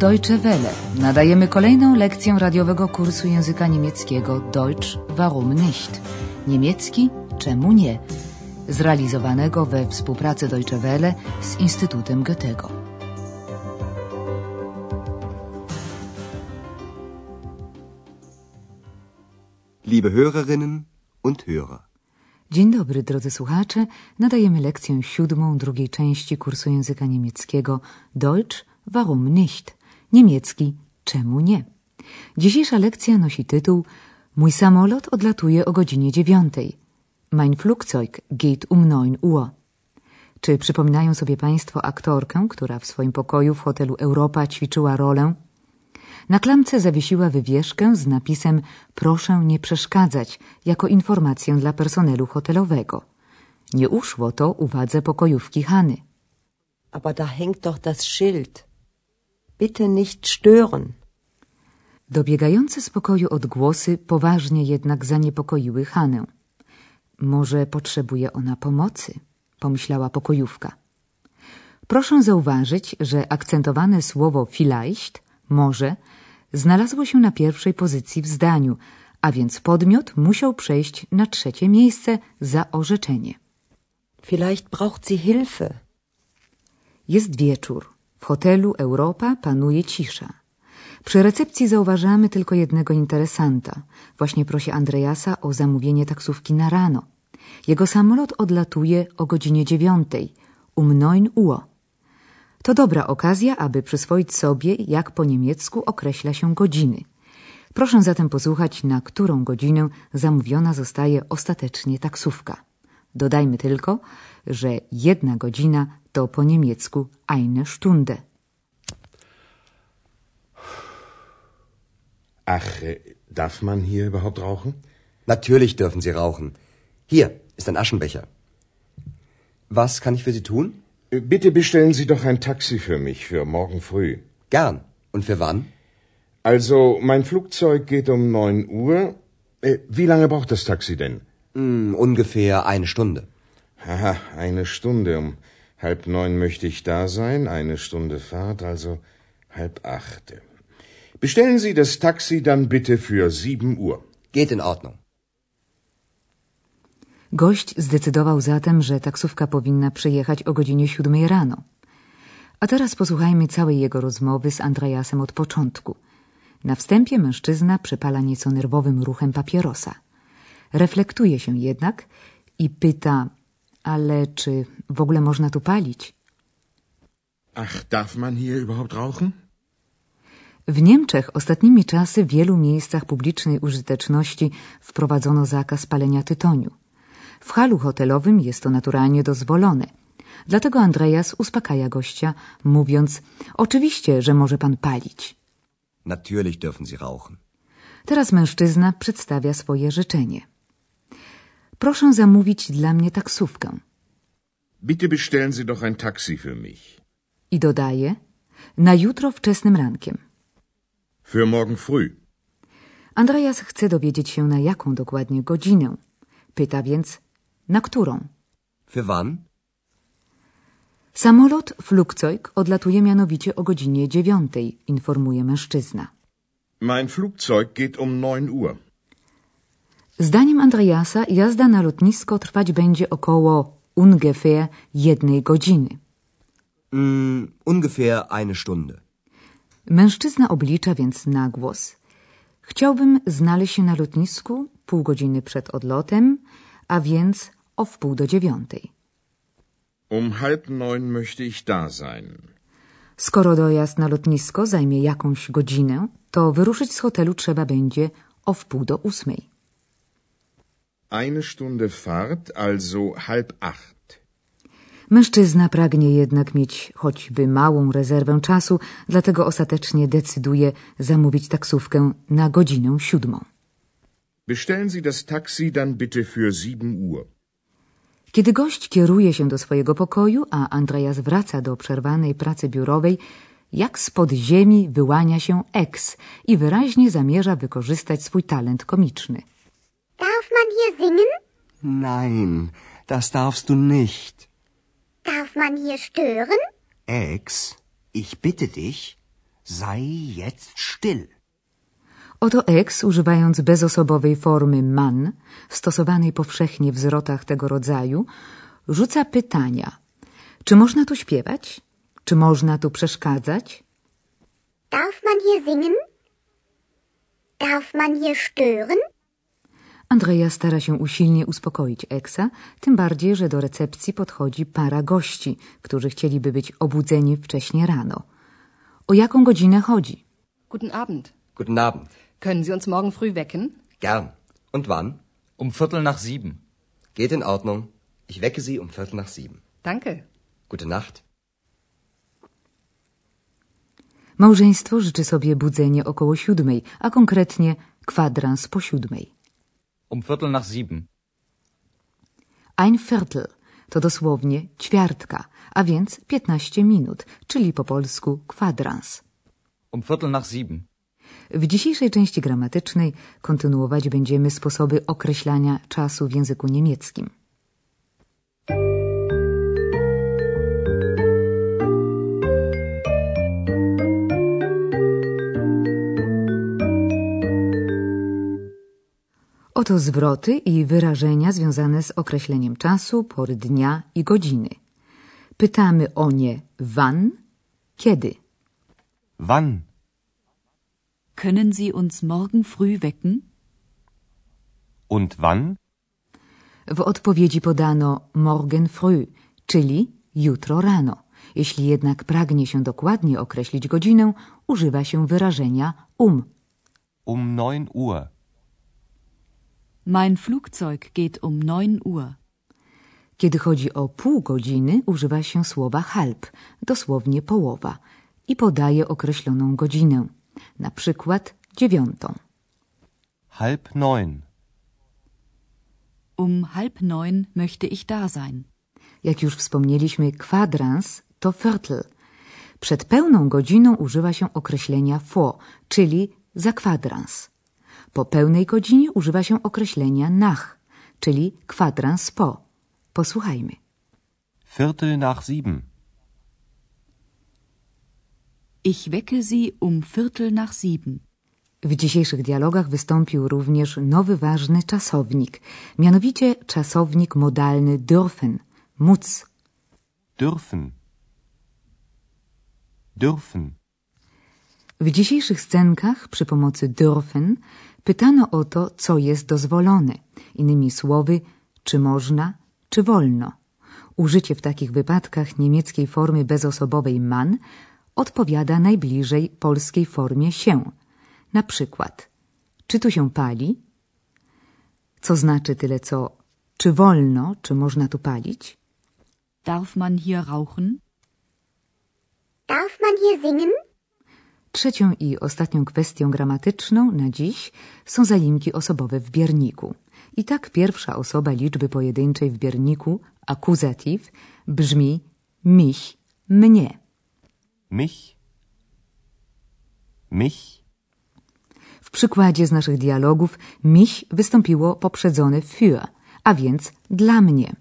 Deutsche Welle. Nadajemy kolejną lekcję radiowego kursu języka niemieckiego Deutsch warum nicht? Niemiecki czemu nie? Zrealizowanego we współpracy Deutsche Welle z Instytutem Goethego. Liebe Hörerinnen und Hörer. Dzień dobry, drodzy słuchacze. Nadajemy lekcję siódmą drugiej części kursu języka niemieckiego Deutsch warum nicht? Niemiecki czemu nie? Dzisiejsza lekcja nosi tytuł Mój samolot odlatuje o godzinie dziewiątej. Mein Flugzeug geht um 9 Uhr. Czy przypominają sobie Państwo aktorkę, która w swoim pokoju w hotelu Europa ćwiczyła rolę? Na klamce zawiesiła wywieszkę z napisem Proszę nie przeszkadzać, jako informację dla personelu hotelowego. Nie uszło to uwadze pokojówki Hany. Aber da hängt doch das Schild. Bitte nicht stören. Dobiegające z pokoju odgłosy poważnie jednak zaniepokoiły Hanę. Może potrzebuje ona pomocy, pomyślała pokojówka. Proszę zauważyć, że akcentowane słowo vielleicht, może, znalazło się na pierwszej pozycji w zdaniu, a więc podmiot musiał przejść na trzecie miejsce za orzeczenie. Vielleicht braucht sie Hilfe. Jest wieczór. W hotelu Europa panuje cisza. Przy recepcji zauważamy tylko jednego interesanta. Właśnie prosi Andreasa o zamówienie taksówki na rano. Jego samolot odlatuje o godzinie dziewiątej, um neun Uhr. To dobra okazja, aby przyswoić sobie, jak po niemiecku określa się godziny. Proszę zatem posłuchać, na którą godzinę zamówiona zostaje ostatecznie taksówka. Dodajmy tylko, że jedna godzina to po niemiecku eine Stunde. Ach, äh, darf man hier überhaupt rauchen? Natürlich dürfen Sie rauchen. Hier ist ein Aschenbecher. Was kann ich für Sie tun? Äh, Bitte bestellen Sie doch ein Taxi für mich für morgen früh. Gern. Und für wann? Also, mein Flugzeug geht um 9 Uhr. Äh, wie lange braucht das Taxi denn? Hm, ungefähr eine Stunde. Haha, eine Stunde. Um halb neun möchte ich da sein. Eine Stunde Fahrt, also halb acht. Bestellen Sie das Taxi dann bitte für sieben Uhr. Geht in Ordnung. Gość zdecydował zatem, że taksówka powinna przyjechać o godzinie siódmej rano. A teraz posłuchajmy całej jego rozmowy z Andreasem od początku. Na wstępie mężczyzna przypala nieco nerwowym ruchem papierosa. Reflektuje się jednak i pyta, ale czy w ogóle można tu palić? Ach, darf man hier überhaupt rauchen? W Niemczech ostatnimi czasy w wielu miejscach publicznej użyteczności wprowadzono zakaz palenia tytoniu. W halu hotelowym jest to naturalnie dozwolone. Dlatego Andreas uspokaja gościa, mówiąc: Oczywiście, że może pan palić. Natürlich dürfen Sie rauchen. Teraz mężczyzna przedstawia swoje życzenie. Proszę zamówić dla mnie taksówkę. Bitte bestellen Sie doch ein Taxi für mich. I dodaje: Na jutro wczesnym rankiem. Für morgen früh. Andreas chce dowiedzieć się, na jaką dokładnie godzinę. Pyta więc, na którą. Für wann? Samolot Flugzeug odlatuje mianowicie o godzinie dziewiątej, informuje mężczyzna. Mein Flugzeug geht um 9 Uhr. Zdaniem Andreasa jazda na lotnisko trwać będzie około ungefähr jednej godziny. Hm, ungefähr eine Stunde. Mężczyzna oblicza więc na głos. Chciałbym znaleźć się na lotnisku pół godziny przed odlotem, a więc o wpół do dziewiątej. Um halb neun möchte ich da sein. Skoro dojazd na lotnisko zajmie jakąś godzinę, to wyruszyć z hotelu trzeba będzie o wpół do ósmej. Eine Stunde Fahrt, also halb acht. Mężczyzna pragnie jednak mieć choćby małą rezerwę czasu, dlatego ostatecznie decyduje zamówić taksówkę na godzinę siódmą. Bestellen Sie das Taxi dann bitte für 7 Uhr. Kiedy gość kieruje się do swojego pokoju, a Andreas wraca do przerwanej pracy biurowej, jak spod ziemi wyłania się Ex i wyraźnie zamierza wykorzystać swój talent komiczny. Darf man hier singen? Nein, das darfst du nicht. Darf man hier stören? Ex, ich bitte dich. Sei jetzt still. Oto ex, używając bezosobowej formy man, stosowanej powszechnie w zwrotach tego rodzaju, rzuca pytania. Czy można tu śpiewać? Czy można tu przeszkadzać? Darf man hier singen? Darf man hier stören? Andrea stara się usilnie uspokoić Eksa, tym bardziej, że do recepcji podchodzi para gości, którzy chcieliby być obudzeni wcześnie rano. O jaką godzinę chodzi? Guten Abend. Guten Abend. Können Sie uns morgen früh wecken? Gern. Und wann? Um Viertel nach sieben. Geht in Ordnung. Ich wecke Sie um Viertel nach sieben. Danke. Gute Nacht. Małżeństwo życzy sobie budzenie około siódmej, a konkretnie kwadrans po siódmej. Um Viertel nach sieben. Ein Viertel to dosłownie ćwiartka, a więc 15 minut, czyli po polsku kwadrans. Um Viertel nach sieben. W dzisiejszej części gramatycznej kontynuować będziemy sposoby określania czasu w języku niemieckim. Oto zwroty i wyrażenia związane z określeniem czasu, pory dnia i godziny. Pytamy o nie wann, kiedy. Wann? Können Sie uns morgen früh wecken? Und wann? W odpowiedzi podano morgen früh, czyli jutro rano. Jeśli jednak pragnie się dokładnie określić godzinę, używa się wyrażenia um. Um 9 Uhr. Mein Flugzeug geht um 9 Uhr. Kiedy chodzi o pół godziny, używa się słowa halb, dosłownie połowa, i podaje określoną godzinę, na przykład dziewiątą. Halb neun. Um halb neun möchte ich da sein. Jak już wspomnieliśmy, kwadrans to viertel. Przed pełną godziną używa się określenia vor, czyli za kwadrans. Po pełnej godzinie używa się określenia nach, czyli kwadrans po. Posłuchajmy. Viertel nach sieben. Ich wecke Sie um Viertel nach sieben. W dzisiejszych dialogach wystąpił również nowy ważny czasownik, mianowicie czasownik modalny dürfen, móc. Dürfen. Dürfen. W dzisiejszych scenkach przy pomocy dürfen pytano o to, co jest dozwolone. Innymi słowy, czy można, czy wolno. Użycie w takich wypadkach niemieckiej formy bezosobowej man odpowiada najbliżej polskiej formie się. Na przykład, czy tu się pali? Co znaczy tyle co, czy wolno, czy można tu palić? Darf man hier rauchen? Darf man hier singen? Trzecią i ostatnią kwestią gramatyczną na dziś są zaimki osobowe w bierniku. I tak pierwsza osoba liczby pojedynczej w bierniku, akuzatyw, brzmi mich, mnie. Mich. Mich. W przykładzie z naszych dialogów mich wystąpiło poprzedzone für, a więc dla mnie.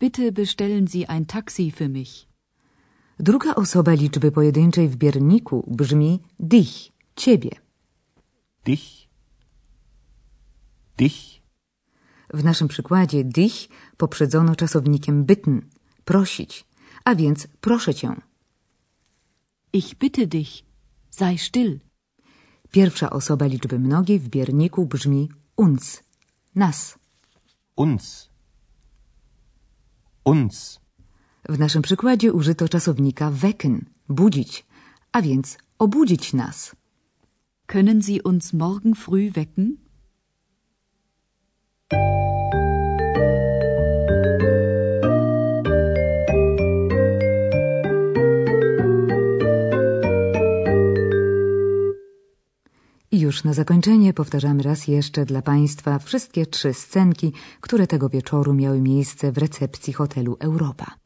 Bitte bestellen Sie ein Taxi für mich. Druga osoba liczby pojedynczej w bierniku brzmi dich, ciebie. Dich. Dich. W naszym przykładzie dich poprzedzono czasownikiem bitten, prosić, a więc proszę cię. Ich bitte dich, sei still. Pierwsza osoba liczby mnogiej w bierniku brzmi uns, nas. Uns. Uns. W naszym przykładzie użyto czasownika wecken, budzić, a więc obudzić nas. Können Sie uns morgen früh wecken? I już na zakończenie powtarzamy raz jeszcze dla Państwa wszystkie trzy scenki, które tego wieczoru miały miejsce w recepcji hotelu Europa.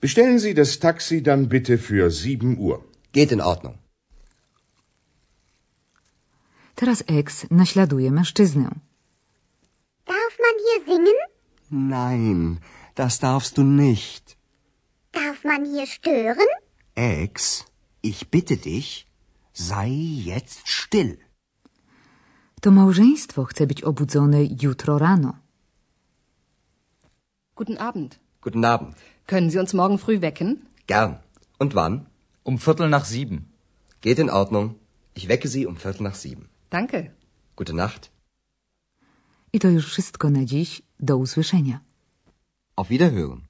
Bestellen Sie das Taxi dann bitte für sieben Uhr. Geht in Ordnung. Teraz ex naśladuje mężczyznę. Darf man hier singen? Nein, das darfst du nicht. Darf man hier stören? Ex, ich bitte dich, sei jetzt still. To małżeństwo chce być obudzone jutro rano. Guten Abend. Guten Abend. Können Sie uns morgen früh wecken? Gern. Und wann? Um Viertel nach sieben. Geht in Ordnung. Ich wecke Sie um Viertel nach sieben. Danke. Gute Nacht. I to już wszystko na dziś. Do usłyszenia. Auf Wiederhören.